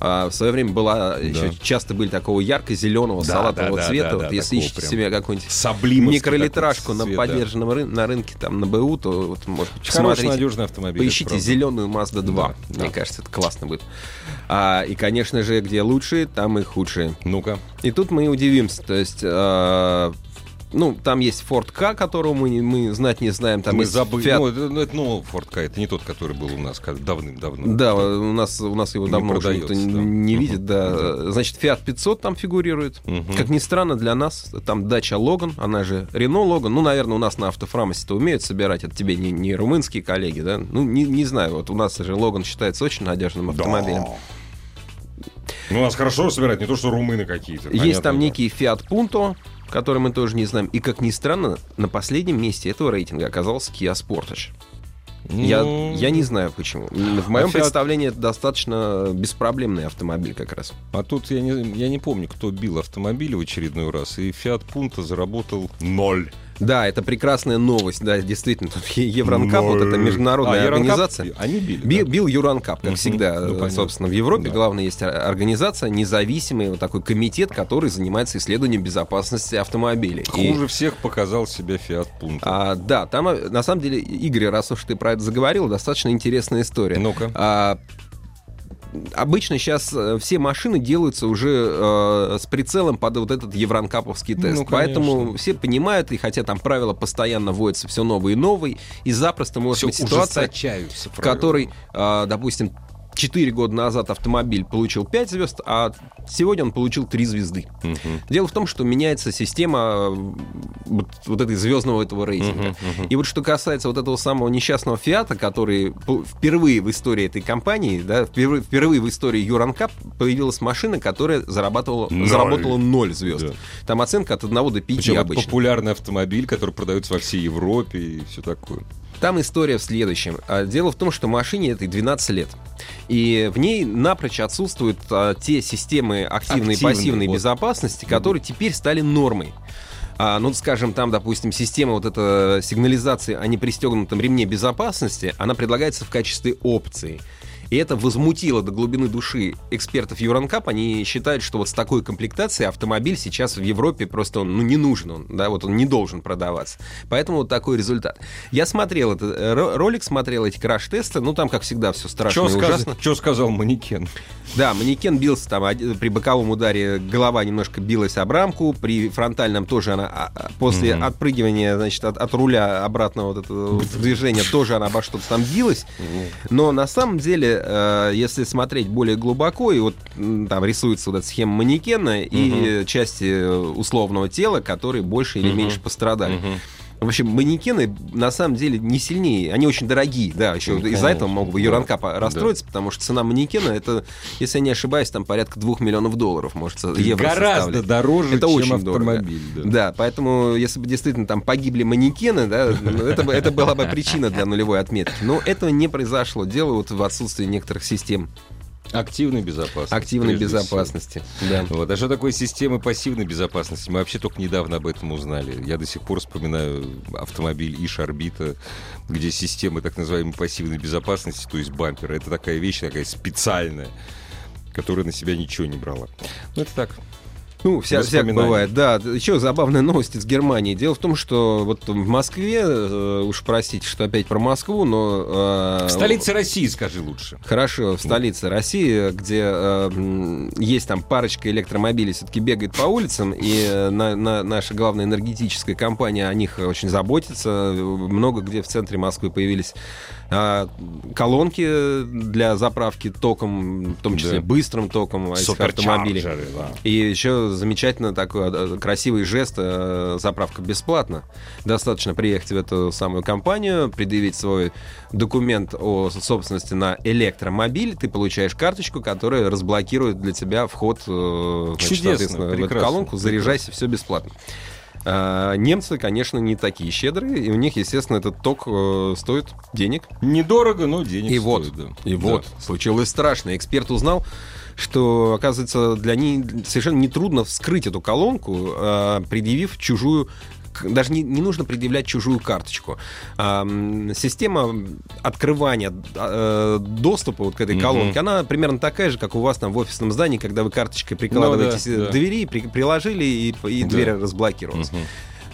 S2: а в свое время была, еще часто были такого ярко-зеленого
S1: Да,
S2: салатового
S1: да, да,
S2: цвета.
S1: да,
S2: вот
S1: да,
S2: если ищете
S1: прям
S2: себе какую-нибудь микролитражку на
S1: цвет, да.
S2: поддержанном рын- на рынке, там, на БУ, то вот, может быть, посмотрите.
S1: надежный автомобиль.
S2: Поищите зеленую Mazda 2.
S1: Да,
S2: Мне
S1: да.
S2: кажется, это классно будет. А, и, конечно же, где лучшие, там и худшие.
S1: Ну-ка.
S2: И тут мы удивимся. То есть, э, ну, там есть Ford K, которого мы, не- мы знать не знаем. Там
S1: Мы забыли.
S2: Fiat-
S1: Ну, это, ну, это новый Ford Ka, это не тот, который был у нас давным-давно.
S2: Да, у нас, у нас его
S1: Не
S2: давно уже никто не,
S1: да.
S2: не видит, да. Значит, Fiat 500 там фигурирует.
S1: Мгм.
S2: Как ни странно для нас, там дача Логан, она же Рено Логан. Ну, наверное, у нас на автофрамосе-то умеют собирать, это тебе не, не румынские коллеги, да? Ну, не, не знаю, вот у нас же Логан считается очень надежным автомобилем.
S1: Ну, у нас хорошо собирать, не то, что румыны какие-то.
S2: Есть
S1: понятно,
S2: там
S1: да.
S2: некий Fiat Punto, который мы тоже не знаем. И, как ни странно, на последнем месте этого рейтинга оказался Kia Sportage. Я,
S1: Ну,
S2: я не знаю почему. В моем
S1: Fiat-
S2: представлении это достаточно беспроблемный автомобиль как раз.
S1: А тут я не, я не помню, кто бил автомобиль в очередной раз, и Fiat Punto заработал ноль.
S2: Да, это прекрасная новость, да, действительно. Тут Евронкап, вот эта
S1: Ноль.
S2: международная
S1: А,
S2: организация.
S1: Они били.
S2: Би-
S1: да?
S2: Бил Юранкап, как
S1: Мгм.
S2: всегда,
S1: Ну,
S2: собственно, в Европе.
S1: Да.
S2: Главное, есть организация, независимый вот такой комитет, который занимается исследованием безопасности автомобилей. И-
S1: Хуже всех показал себя Fiat Punto.
S2: А, да, там, э, на самом деле, Игорь, раз уж ты про это заговорил, достаточно интересная история.
S1: Ну-ка.
S2: А, обычно сейчас э, все машины делаются уже э, с прицелом под вот этот евронкаповский тест.
S1: Ну,
S2: Поэтому все понимают, и хотя там правила постоянно вводятся все новые и новые, и запросто может
S1: Все
S2: быть ситуация, в которой, э, допустим, 4 года назад автомобиль получил 5 звезд, а сегодня он получил 3 звезды.
S1: Мгм.
S2: Дело в том, что меняется система вот, вот этой звездного этого рейтинга.
S1: Мгм, мгм.
S2: И вот что касается вот этого самого несчастного Фиата, который впервые в истории этой компании, да, впервые, впервые в истории Юранкап появилась машина, которая зарабатывала,
S1: Ноль.
S2: заработала 0 звезд.
S1: Да.
S2: Там оценка от 1 до 5
S1: Причем это
S2: обычно.
S1: популярный автомобиль, который продается во всей Европе и все такое.
S2: Там история в следующем. А, Дело в том, что машине этой 12 лет. И в ней напрочь отсутствуют а, те системы активной и пассивной
S1: вот.
S2: безопасности, которые теперь стали нормой. А, ну, скажем, там, допустим, система вот эта сигнализации о непристегнутом ремне безопасности, она предлагается в качестве опции. И это возмутило до глубины души экспертов Евронкап. Они считают, что вот с такой комплектацией автомобиль сейчас в Европе просто он, ну, не нужен. Он, да, вот он не должен продаваться. Поэтому вот такой результат. Я смотрел этот э, ро- ролик, смотрел эти краш-тесты. Ну, там, как всегда, все страшно
S1: Что
S2: и ужасно.
S1: сказал, сказал манекен?
S2: Да, манекен бился там при боковом ударе, голова немножко билась об рамку, при фронтальном тоже она а, а, после
S1: Мгм.
S2: отпрыгивания, значит, от, от руля обратного вот этого вот движения тоже она обо что-то там билась. Но на самом деле, э, если смотреть более глубоко, и вот там рисуется вот эта схема манекена и части условного тела, которые больше или
S1: Мгм.
S2: меньше пострадали.
S1: Мгм.
S2: В общем, манекены на самом деле не сильнее. Они очень дорогие, да. Еще
S1: Ну,
S2: из-за этого мог бы
S1: да.
S2: Юранкап расстроиться, потому что цена манекена это, если я не ошибаюсь, там порядка двух миллионов долларов может евро
S1: Гораздо дороже,
S2: Это
S1: чем
S2: очень дорого.
S1: автомобиль. да.
S2: Да, поэтому если бы действительно там погибли манекены, да, ну, это, это была бы причина для нулевой отметки. Но этого не произошло. Дело вот в отсутствии некоторых систем
S1: Активной безопасности.
S2: активной
S1: всего.
S2: безопасности. Да.
S1: Вот. А что такое система пассивной безопасности? Мы вообще только недавно об этом узнали. Я до сих пор вспоминаю автомобиль Иш Орбита, где система так называемой пассивной безопасности, то есть бампера, это такая вещь, такая специальная, которая на себя ничего не брала. Ну, это так.
S2: Ну, вся, всяк бывает. Да, еще забавная новость из Германии. Дело в том, что вот в Москве, э, уж простите, что опять про Москву, но... э,
S1: В столице России, скажи лучше.
S2: Хорошо, в столице России, где э, есть там парочка электромобилей, все-таки бегает по улицам, и э, на- на- наша главная энергетическая компания о них очень заботится. Много где в центре Москвы появились а, колонки для заправки током, в том числе
S1: Да.
S2: быстрым током этих автомобилей.
S1: Да.
S2: И еще замечательно такой э, красивый жест, э, заправка бесплатно. Достаточно приехать в эту самую компанию, предъявить свой документ о собственности на электромобиль, ты получаешь карточку, которая разблокирует для тебя вход э, значит,
S1: Чудесно,
S2: соответственно, в эту колонку, заряжайся, все бесплатно. А, Немцы, конечно, не такие щедрые, и у них, естественно, этот ток э, стоит денег.
S1: Недорого, но денег
S2: И
S1: стоит,
S2: вот,
S1: да.
S2: и
S1: Да.
S2: вот, случилось страшно. Эксперт узнал, что, оказывается, для них совершенно нетрудно вскрыть эту колонку, а, предъявив чужую даже не, не нужно предъявлять чужую карточку. А, система открывания а, э, доступа вот к этой
S1: Мгм.
S2: колонке, она примерно такая же, как у вас там в офисном здании, когда вы карточкой прикладываете
S1: Ну да,
S2: к
S1: да.
S2: двери, при- приложили, и, и
S1: Да.
S2: дверь разблокировалась.
S1: Мгм.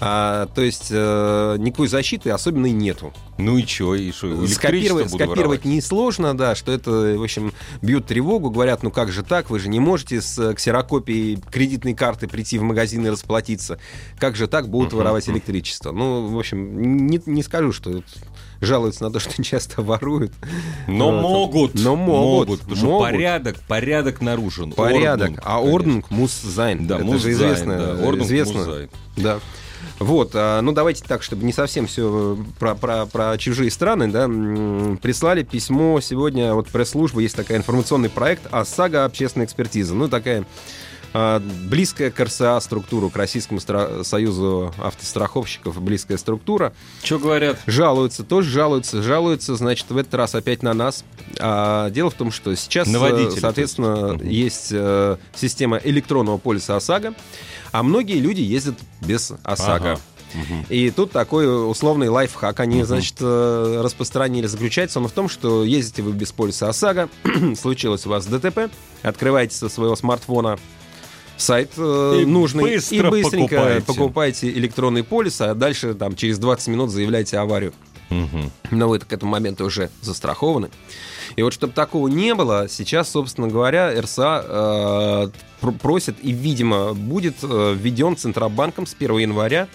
S2: А, то есть э, никакой защиты особенной нету.
S1: Ну и что, и что,
S2: Скопировать, скопировать несложно, да, что это, в общем, бьют тревогу, говорят, ну как же так, вы же не можете с э, ксерокопией кредитной карты прийти в магазин и расплатиться. Как же так будут
S1: Мгм,
S2: воровать
S1: мгм.
S2: электричество? Ну, в общем, не, не скажу, что жалуются на то, <laughs> что часто воруют.
S1: Но
S2: Вот.
S1: могут.
S2: Но могут,
S1: Потому что
S2: могут.
S1: порядок, порядок нарушен.
S2: Порядок.
S1: Ordnung,
S2: а
S1: конечно.
S2: Ordnung muss sein.
S1: Да,
S2: это же известно.
S1: да, Ordnung
S2: известно. Да. Вот, а, ну давайте так, чтобы не совсем все про, про, про чужие страны, да, прислали письмо сегодня, вот пресс-служба, есть такой информационный проект ОСАГО «Общественная экспертиза». Ну, такая близкая к РСА структуру, к Российскому стра- союзу автостраховщиков, близкая структура.
S1: Что говорят?
S2: Жалуются, тоже жалуются, жалуются, значит, в этот раз опять на нас. А, дело в том, что сейчас, э,
S1: водителя,
S2: соответственно,
S1: есть.
S2: Есть э, система электронного полиса ОСАГО, а многие люди ездят без ОСАГО.
S1: Ага.
S2: И тут такой условный лайфхак они, значит, э, распространили. Заключается он в том, что ездите вы без полиса ОСАГО, <clears throat> случилось у вас ДТП, открываете со своего смартфона сайт э,
S1: И
S2: нужный
S1: быстро
S2: и быстренько
S1: покупаете.
S2: покупаете электронный полис, а дальше там через 20 минут заявляете аварию.
S1: Мгм.
S2: но вы к этому моменту уже застрахованы. И вот чтобы такого не было, сейчас, собственно говоря, РСА э, пр- просит и, видимо, будет э, введен Центробанком с 1 января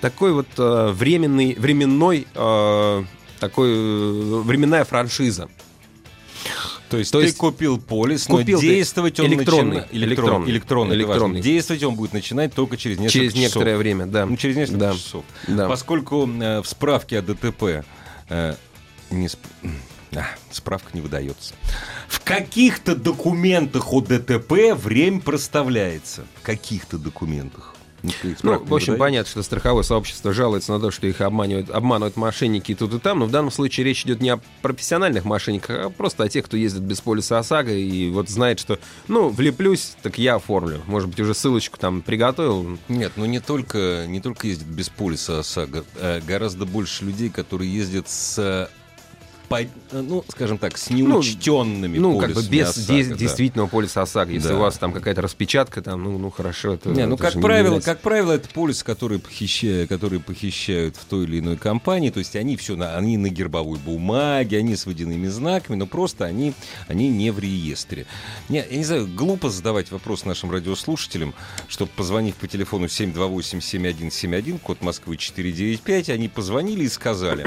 S2: такой вот э, временный, временной, э, такой э, временная франшиза.
S1: То есть
S2: То
S1: ты
S2: есть
S1: купил полис, но
S2: купил ты
S1: действовать он
S2: электронный,
S1: начина-
S2: электронный,
S1: электронный, важно.
S2: электронный.
S1: Действовать он будет начинать только через несколько
S2: через
S1: часов.
S2: некоторое время, да.
S1: Ну, через несколько
S2: Да.
S1: часов.
S2: Да.
S1: Поскольку э, в справке о ДТП э, не сп- а, справка не выдается. В каких-то документах о ДТП время проставляется. В каких-то документах. Ну,
S2: в общем, понятно, что страховое сообщество жалуется на то, что их обманывают, обманывают мошенники и тут и там, но в данном случае речь идет не о профессиональных мошенниках, а просто о тех, кто ездит без полиса ОСАГО и вот знает, что, ну, влеплюсь, так я оформлю. Может быть, уже ссылочку там приготовил.
S1: Нет, ну не только, не только ездят без полиса ОСАГО, а гораздо больше людей, которые ездят с по- ну, скажем так, с неучтенными
S2: Ну, как бы без
S1: ОСАГО,
S2: де-
S1: да.
S2: действительного полиса ОСАГО. Если
S1: Да.
S2: у вас там какая-то распечатка, там, ну, ну хорошо, это
S1: Не, ну
S2: это
S1: как
S2: не
S1: правило,
S2: является-
S1: как правило, это полис, который похищают, которые похищают в той или иной компании. То есть они все, на, они на гербовой бумаге, они с водяными знаками, но просто они, они не в реестре. Не, я не знаю, глупо задавать вопрос нашим радиослушателям, чтобы позвонив по телефону 728-7171, код Москвы 495, они позвонили и сказали.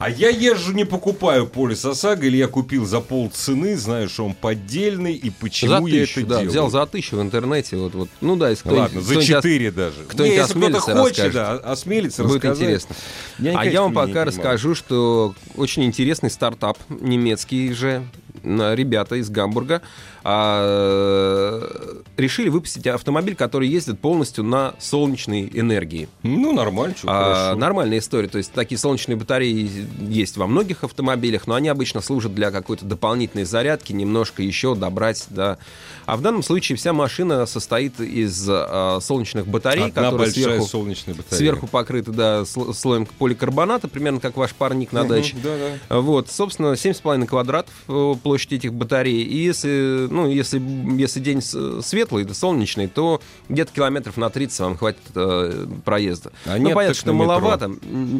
S1: А я езжу, не покупаю полис ОСАГО, или я купил за полцены, знаю, что он поддельный, и почему
S2: за
S1: я
S2: тысячу,
S1: это
S2: да,
S1: делаю.
S2: взял за тысячу в интернете, вот, вот. Ну да, если
S1: Ладно, за
S2: кто-нибудь ос-
S1: 4 даже.
S2: кто-нибудь
S1: Не,
S2: осмелится,
S1: хочет,
S2: расскажет.
S1: да, осмелится
S2: Будет
S1: рассказать.
S2: интересно.
S1: Я,
S2: а я вам пока
S1: понимаю.
S2: расскажу, что очень интересный стартап немецкий же, ребята из Гамбурга, а, решили выпустить автомобиль, который ездит полностью на солнечной энергии.
S1: Ну, нормально, что
S2: А,
S1: хорошо.
S2: нормальная история. То есть такие солнечные батареи есть во многих автомобилях, но они обычно служат для какой-то дополнительной зарядки, немножко еще добрать, да. А в данном случае вся машина состоит из а, солнечных батарей,
S1: Одна
S2: которые сверху,
S1: солнечная батарея.
S2: сверху покрыты да, сло- слоем поликарбоната, примерно как ваш парник на даче.
S1: Да, да.
S2: Вот, собственно, 7,5 квадратов э, площадь этих батарей. И если, ну, если, если день светлый, солнечный, то где-то километров на 30 вам хватит э, проезда.
S1: А
S2: ну,
S1: нет,
S2: понятно, что
S1: метро.
S2: маловато.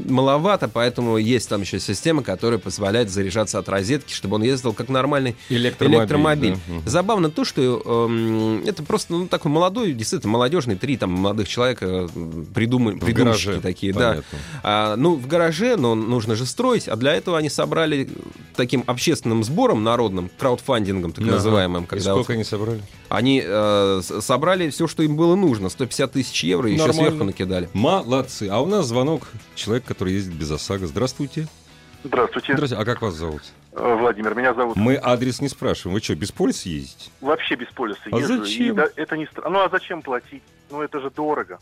S2: Маловато, поэтому есть там еще система, которая позволяет заряжаться от розетки, чтобы он ездил как нормальный
S1: Электромобиль,
S2: электромобиль.
S1: да.
S2: Забавно то, что эм, это просто ну, такой молодой, действительно молодежный, три там молодых человека придумали, придумщики такие, да. А, ну, в гараже, но нужно же строить, а для этого они собрали таким общественным сбором народным, краудфандингом так
S1: Ага.
S2: называемым.
S1: И
S2: Когда
S1: сколько
S2: вот
S1: они собрали?
S2: они э, собрали все, что им было нужно, 150 тысяч евро, и еще сверху накидали.
S1: Молодцы. А у нас звонок человек, который ездит без ОСАГО. Здравствуйте.
S6: Здравствуйте,
S1: Здравствуйте. А как вас зовут?
S6: Э, Владимир. Меня зовут.
S1: Мы адрес не спрашиваем. Вы что, без полиса ездите?
S6: Вообще без полиса
S1: А
S6: езжу.
S1: зачем?
S6: И да, это не Ну а зачем платить? Ну это же дорого.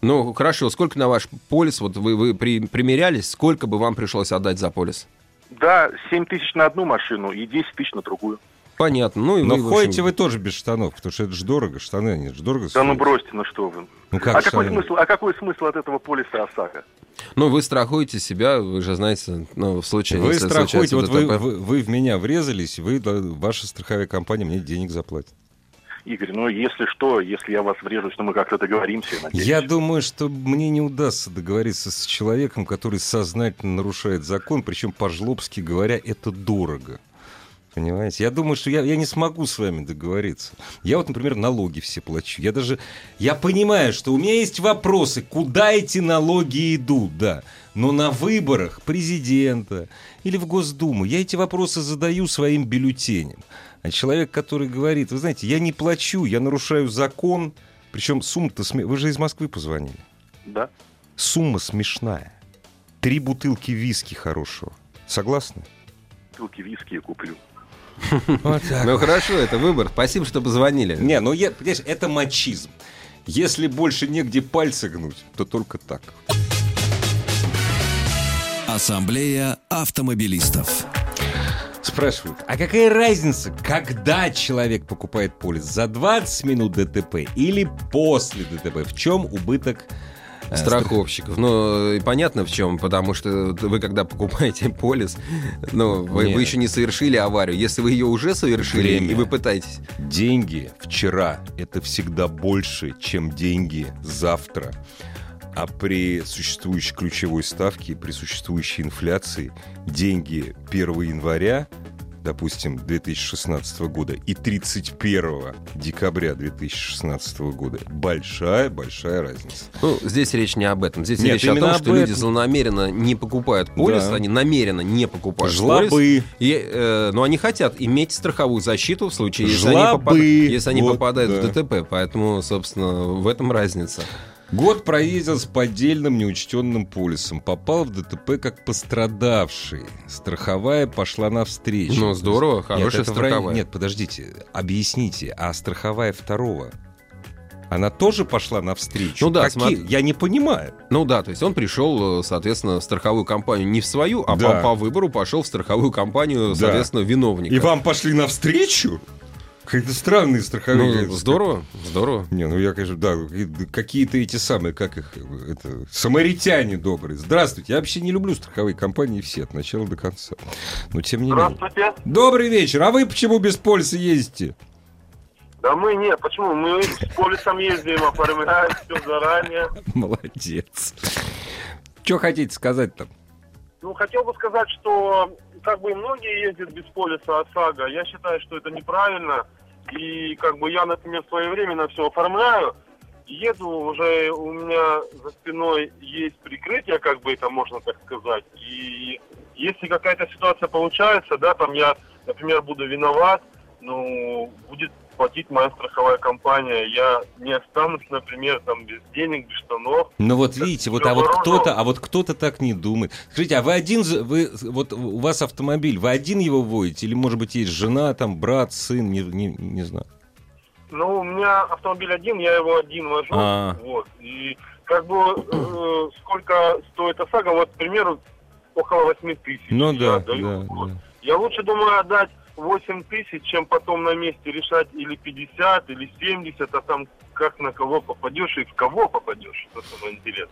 S2: Ну, хорошо, сколько на ваш полис, вот вы, вы при- примерялись, сколько бы вам пришлось отдать за полис?
S6: Да, 7 тысяч на одну машину и 10 тысяч на другую.
S2: Понятно. Ну, и
S1: Но
S2: вы,
S1: ходите
S2: общем,
S1: вы тоже без штанов, потому что это же дорого. Штаны, они же дорого
S6: Да ну
S1: стоят.
S6: бросьте, ну что вы.
S1: Ну как
S6: а, какой
S1: штаны?
S6: смысл, а какой смысл от этого полиса ОСАГО?
S2: Ну, вы страхуете себя, вы же знаете, ну, в случае...
S1: Вы
S2: если
S1: страхуете, вот вы, вы, вы в меня врезались, вы, ваша страховая компания мне денег заплатит.
S6: Игорь, ну если что, если я вас врежусь, то мы как-то договоримся. я надеюсь.
S1: Я думаю, что мне не удастся договориться с человеком, который сознательно нарушает закон, причем по-жлобски говоря, это дорого. Понимаете? Я думаю, что я, я не смогу с вами договориться. Я вот, например, налоги все плачу. Я даже... Я понимаю, что у меня есть вопросы, куда эти налоги идут, да. Но на выборах президента или в Госдуму я эти вопросы задаю своим бюллетеням. А человек, который говорит, вы знаете, я не плачу, я нарушаю закон, причем сумма-то... сме- Вы же из Москвы позвонили.
S6: Да.
S1: Сумма смешная. Три бутылки виски хорошего. Согласны?
S6: Бутылки виски я куплю. <laughs>
S1: Вот так.
S2: Ну, хорошо, это выбор. Спасибо, что позвонили.
S1: Не, ну я, понимаешь, это мачизм. Если больше негде пальцы гнуть, то только так.
S5: Ассамблея автомобилистов.
S1: Спрашивают, а какая разница, когда человек покупает полис? За 20 минут ДТП или после ДТП? В чем убыток
S2: страховщиков. Ну, понятно в чем, потому что вы, когда покупаете <laughs> полис, ну, вы, вы еще не совершили аварию. Если вы ее уже совершили,
S1: Время.
S2: и вы пытаетесь...
S1: Деньги вчера – это всегда больше, чем деньги завтра. А при существующей ключевой ставке, при существующей инфляции, деньги 1 января допустим, 2016 года и 31 декабря 2016 года большая-большая разница.
S2: Ну, здесь речь не об этом. Здесь
S1: Нет,
S2: речь о том, что
S1: об
S2: люди
S1: этом.
S2: злонамеренно не покупают полис,
S1: Да.
S2: они намеренно не покупают
S1: Жлобы.
S2: полис. И, э, но они хотят иметь страховую защиту в случае, если они,
S1: Жлобы.
S2: попад- если они
S1: Вот,
S2: попадают
S1: да.
S2: в ДТП. Поэтому, собственно, в этом разница.
S1: Год проездил с поддельным неучтенным полисом. Попал в ДТП как пострадавший. Страховая пошла навстречу.
S2: Ну, здорово,
S1: Нет,
S2: хорошая
S1: районе-
S2: страховая.
S1: Нет, подождите, объясните, а страховая второго? Она тоже пошла навстречу?
S2: Ну да,
S1: Какие?
S2: смотри.
S1: Я не понимаю.
S2: Ну да, то есть он пришел, э, соответственно, в страховую компанию не в свою, а
S1: Да.
S2: по, по выбору пошел в страховую компанию,
S1: Да.
S2: соответственно, виновника.
S1: И вам пошли навстречу? Какие-то странные страховые.
S2: Ну, здорово, здорово.
S1: Не, ну я, конечно, да, какие-то эти самые, как их, это, самаритяне добрые. Здравствуйте, я вообще не люблю страховые компании все, от начала до конца. Но тем не менее.
S6: Здравствуйте.
S1: Добрый вечер, а вы почему без полиса ездите?
S6: Да мы нет, почему? Мы с полисом ездим, оформляем все заранее.
S1: Молодец. Что хотите сказать там?
S6: Ну, хотел бы сказать, что как бы многие ездят без полиса ОСАГО. Я считаю, что это неправильно. И как бы я, например, своевременно все оформляю. Еду, уже у меня за спиной есть прикрытие, как бы это можно так сказать. И если какая-то ситуация получается, да, там я, например, буду виноват, ну, будет платить моя страховая компания. Я не останусь, например, там без денег, без штанов.
S1: Ну вот видите, вот, а вот кто-то, а вот кто-то так не думает. Скажите, а вы один, вы, вот у вас автомобиль, вы один его водите? Или, может быть, есть жена, там, брат, сын, не, не, не знаю.
S6: Ну, у меня автомобиль один, я его один вожу.
S1: А.
S6: Вот. И как бы э, сколько стоит ОСАГО, вот, к примеру, около 8 тысяч.
S1: Ну да,
S6: отдаю.
S1: да,
S6: Вот.
S1: да.
S6: Я лучше думаю отдать 8 тысяч, чем потом на месте решать или 50, или 70, а там как на кого попадешь и в кого попадешь. Это самое интересное.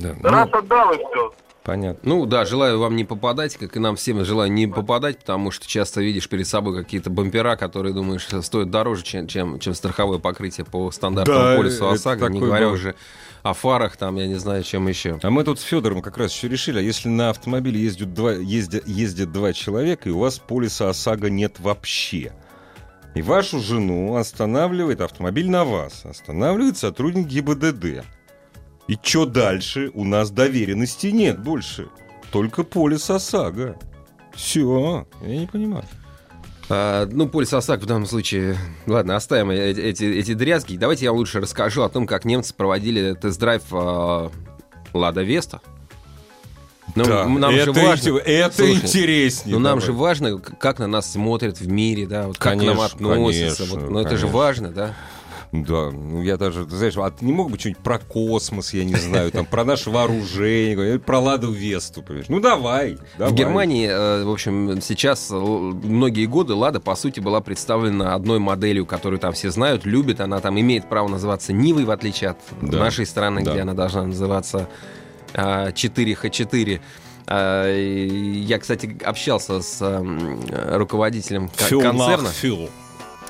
S1: Да,
S6: Да
S1: ну,
S6: раз отдал и все.
S1: понятно.
S2: Ну да, желаю вам не попадать, как и нам всем желаю не попадать, потому что часто видишь перед собой какие-то бампера, которые, думаешь, стоят дороже, чем, чем, чем страховое покрытие по стандартному
S1: Да,
S2: полису ОСАГО, не говоря
S1: было.
S2: уже о фарах, там, я не знаю, чем еще.
S1: А мы тут с Федором как раз еще решили, а если на автомобиле ездят два, ездят, ездят два человека, и у вас полиса ОСАГО нет вообще, и вашу жену останавливает автомобиль на вас, останавливает сотрудник ГИБДД. И что дальше? У нас доверенности нет больше. Только полис ОСАГО. Все, я не понимаю.
S2: А, ну, полис ОСАГО в данном случае... Ладно, оставим э- эти, эти дрязги. Давайте я лучше расскажу о том, как немцы проводили тест-драйв а, Лада Веста. Ну,
S1: Да,
S2: нам же
S1: это,
S2: важно...
S1: инте- это
S2: Слушай,
S1: интереснее.
S2: Ну, нам
S1: давай.
S2: же важно, как на нас смотрят в мире, да, вот как к нам
S1: Конечно,
S2: относятся.
S1: конечно,
S2: вот, ну, это же
S1: конечно.
S2: важно, да.
S1: Да, ну я даже, ты знаешь, а ты не мог бы что-нибудь про космос, я не знаю, там, про наше вооружение, про Ладу Весту, понимаешь? Ну давай, давай.
S2: В Германии, э, в общем, сейчас э, многие годы Лада, по сути, была представлена одной моделью, которую там все знают, любят. Она там имеет право называться Нивой, в отличие от
S1: Да,
S2: нашей страны,
S1: да.
S2: где она должна называться а, 4Х4. А, и Я, кстати, общался с руководителем ко-
S1: Фил
S2: концерна. Об-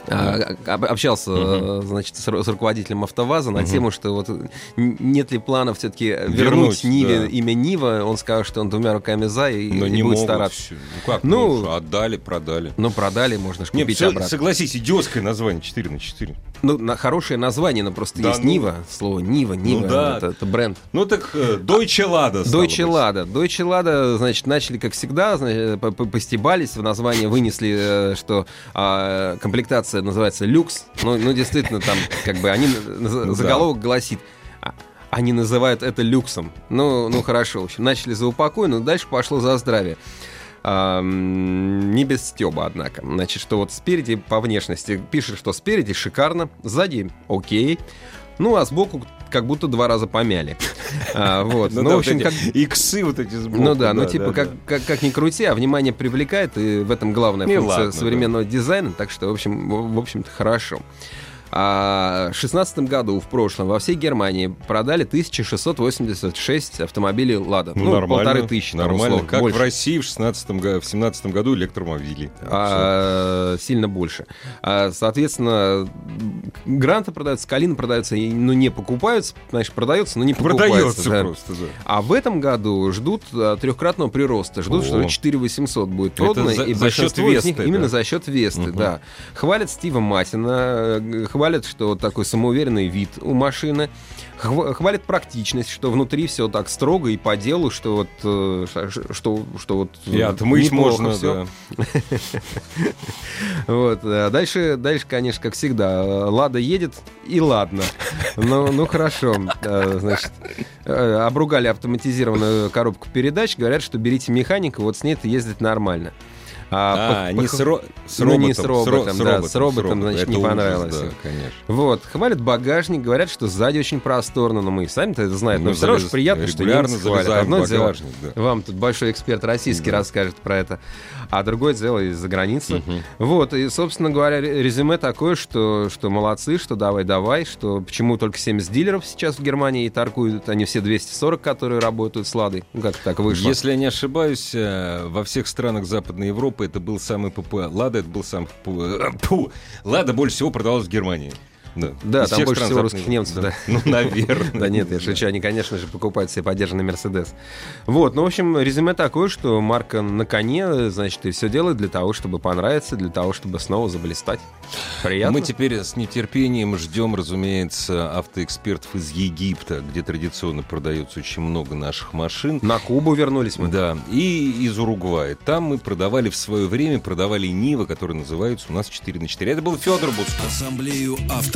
S2: общался, э, значит, с, ру- с руководителем АвтоВАЗа на тему, что вот нет ли плана все-таки вернуть,
S1: Вернуть,
S2: Ниве
S1: да.
S2: имя Нива. Он сказал, что он двумя руками за и,
S1: Но
S2: и
S1: не
S2: будет
S1: могут.
S2: стараться.
S1: Ну как,
S2: Ну,
S1: ну, отдали, продали.
S2: Ну, продали, можно же купить обратно.
S1: согласись, идиотское название 4 на 4.
S2: Ну, на, хорошее название, но просто
S1: Да
S2: есть
S1: ну.
S2: Нива, слово Нива, Нива,
S1: да.
S2: это, это бренд.
S1: Ну так э, Deutsche Lada.
S2: Deutsche. Lada. Deutsche Lada, значит, начали, как всегда, значит, по- постебались, в название вынесли, э, что а, комплектация называется люкс. Ну, ну, действительно, там, как бы, они, заголовок гласит, а, они называют это люксом. Ну, ну хорошо, в общем, начали за упокой, но дальше пошло за здравие. А, не без стеба, однако. Значит, что вот спереди по внешности пишет, что спереди шикарно, сзади окей, ну а сбоку как будто два раза помяли. А, вот.
S1: Ну,
S2: Ну,
S1: да,
S2: в общем,
S1: вот
S2: как,
S1: иксы вот эти сбоку.
S2: ну да, ну типа
S1: да,
S2: как,
S1: да.
S2: Как, как ни крути, а внимание привлекает, и в этом главная
S1: И
S2: функция
S1: ладно,
S2: современного дизайна, так что, в общем, в, в общем-то, хорошо. А в 2016 году, в прошлом, во всей Германии продали 1686 автомобилей «Лада».
S1: Ну, нормально.
S2: полторы тысячи.
S1: Нормально.
S2: условно,
S1: как
S2: больше.
S1: в России в 16 го- в 17 году электромобилей.
S2: А, сильно больше. А, соответственно, гранты продаются, калины продаются, и, ну, не покупаются, значит, продается, но не покупается.
S1: Продается
S2: да.
S1: просто, да.
S2: А в этом году ждут а, трехкратного прироста. Ждут,
S1: О.
S2: что 4800 будет
S1: Это
S2: продано.
S1: за-
S2: и
S1: за счет
S2: них
S1: Весты,
S2: именно за счет Весты,
S1: Мгм.
S2: да. Хвалят Стива Матина, хвалят, что такой самоуверенный вид у машины. Хва- Хвалят практичность, что внутри все так строго и по делу, что вот э, что, что вот
S1: И отмыть можно, да. <laughs>
S2: Вот. а Дальше, дальше, конечно, как всегда, э, Лада едет, и ладно. Ну, ну хорошо. Э, Значит, э, обругали автоматизированную коробку передач, говорят, что берите механика, вот с ней-то ездить нормально.
S1: А,
S2: по-
S1: не
S2: по-
S1: с, ро- с
S2: ну,
S1: роботом.
S2: не с роботом, да, с роботом, значит,
S1: Это
S2: не
S1: ужас,
S2: понравилось
S1: Да, конечно.
S2: Вот, хвалят багажник, говорят, что сзади очень просторно, но мы и сами-то это знаем, но
S1: Мы
S2: все равно же приятно, что немцы хвалят. Одно дело,
S1: да.
S2: вам тут большой эксперт российский
S1: Да.
S2: расскажет про это, а другое дело из-за границы.
S1: Мгм.
S2: Вот, и, собственно говоря, ре- резюме такое, что, что молодцы, что давай-давай, что почему только 70 дилеров сейчас в Германии и торгуют, а не все 240, которые работают с Ладой. Ну, как так вышло?
S1: Если я не ошибаюсь, э, во всех странах Западной Европы это был самый популярный. Лада это был самый популярный. Лада больше всего продавалась в Германии. Да,
S2: Да,
S1: Из
S2: там больше всего русских немцев, да.
S1: Ну, наверное.
S2: Да нет, я шучу, они, конечно же, покупают себе поддержанный Мерседес. Вот, ну, в общем, резюме такое, что марка на коне, значит, и все делает для того, чтобы понравиться, для того, чтобы снова заблистать. Приятно.
S1: Мы теперь с нетерпением ждем, разумеется, автоэкспертов из Египта, где традиционно продается очень много наших машин.
S2: На Кубу вернулись мы.
S1: Да, и из Уругвая. Там мы продавали в свое время, продавали Нивы, которые называются у нас 4 на 4. Это был Федор Буцко.
S5: Ассамблею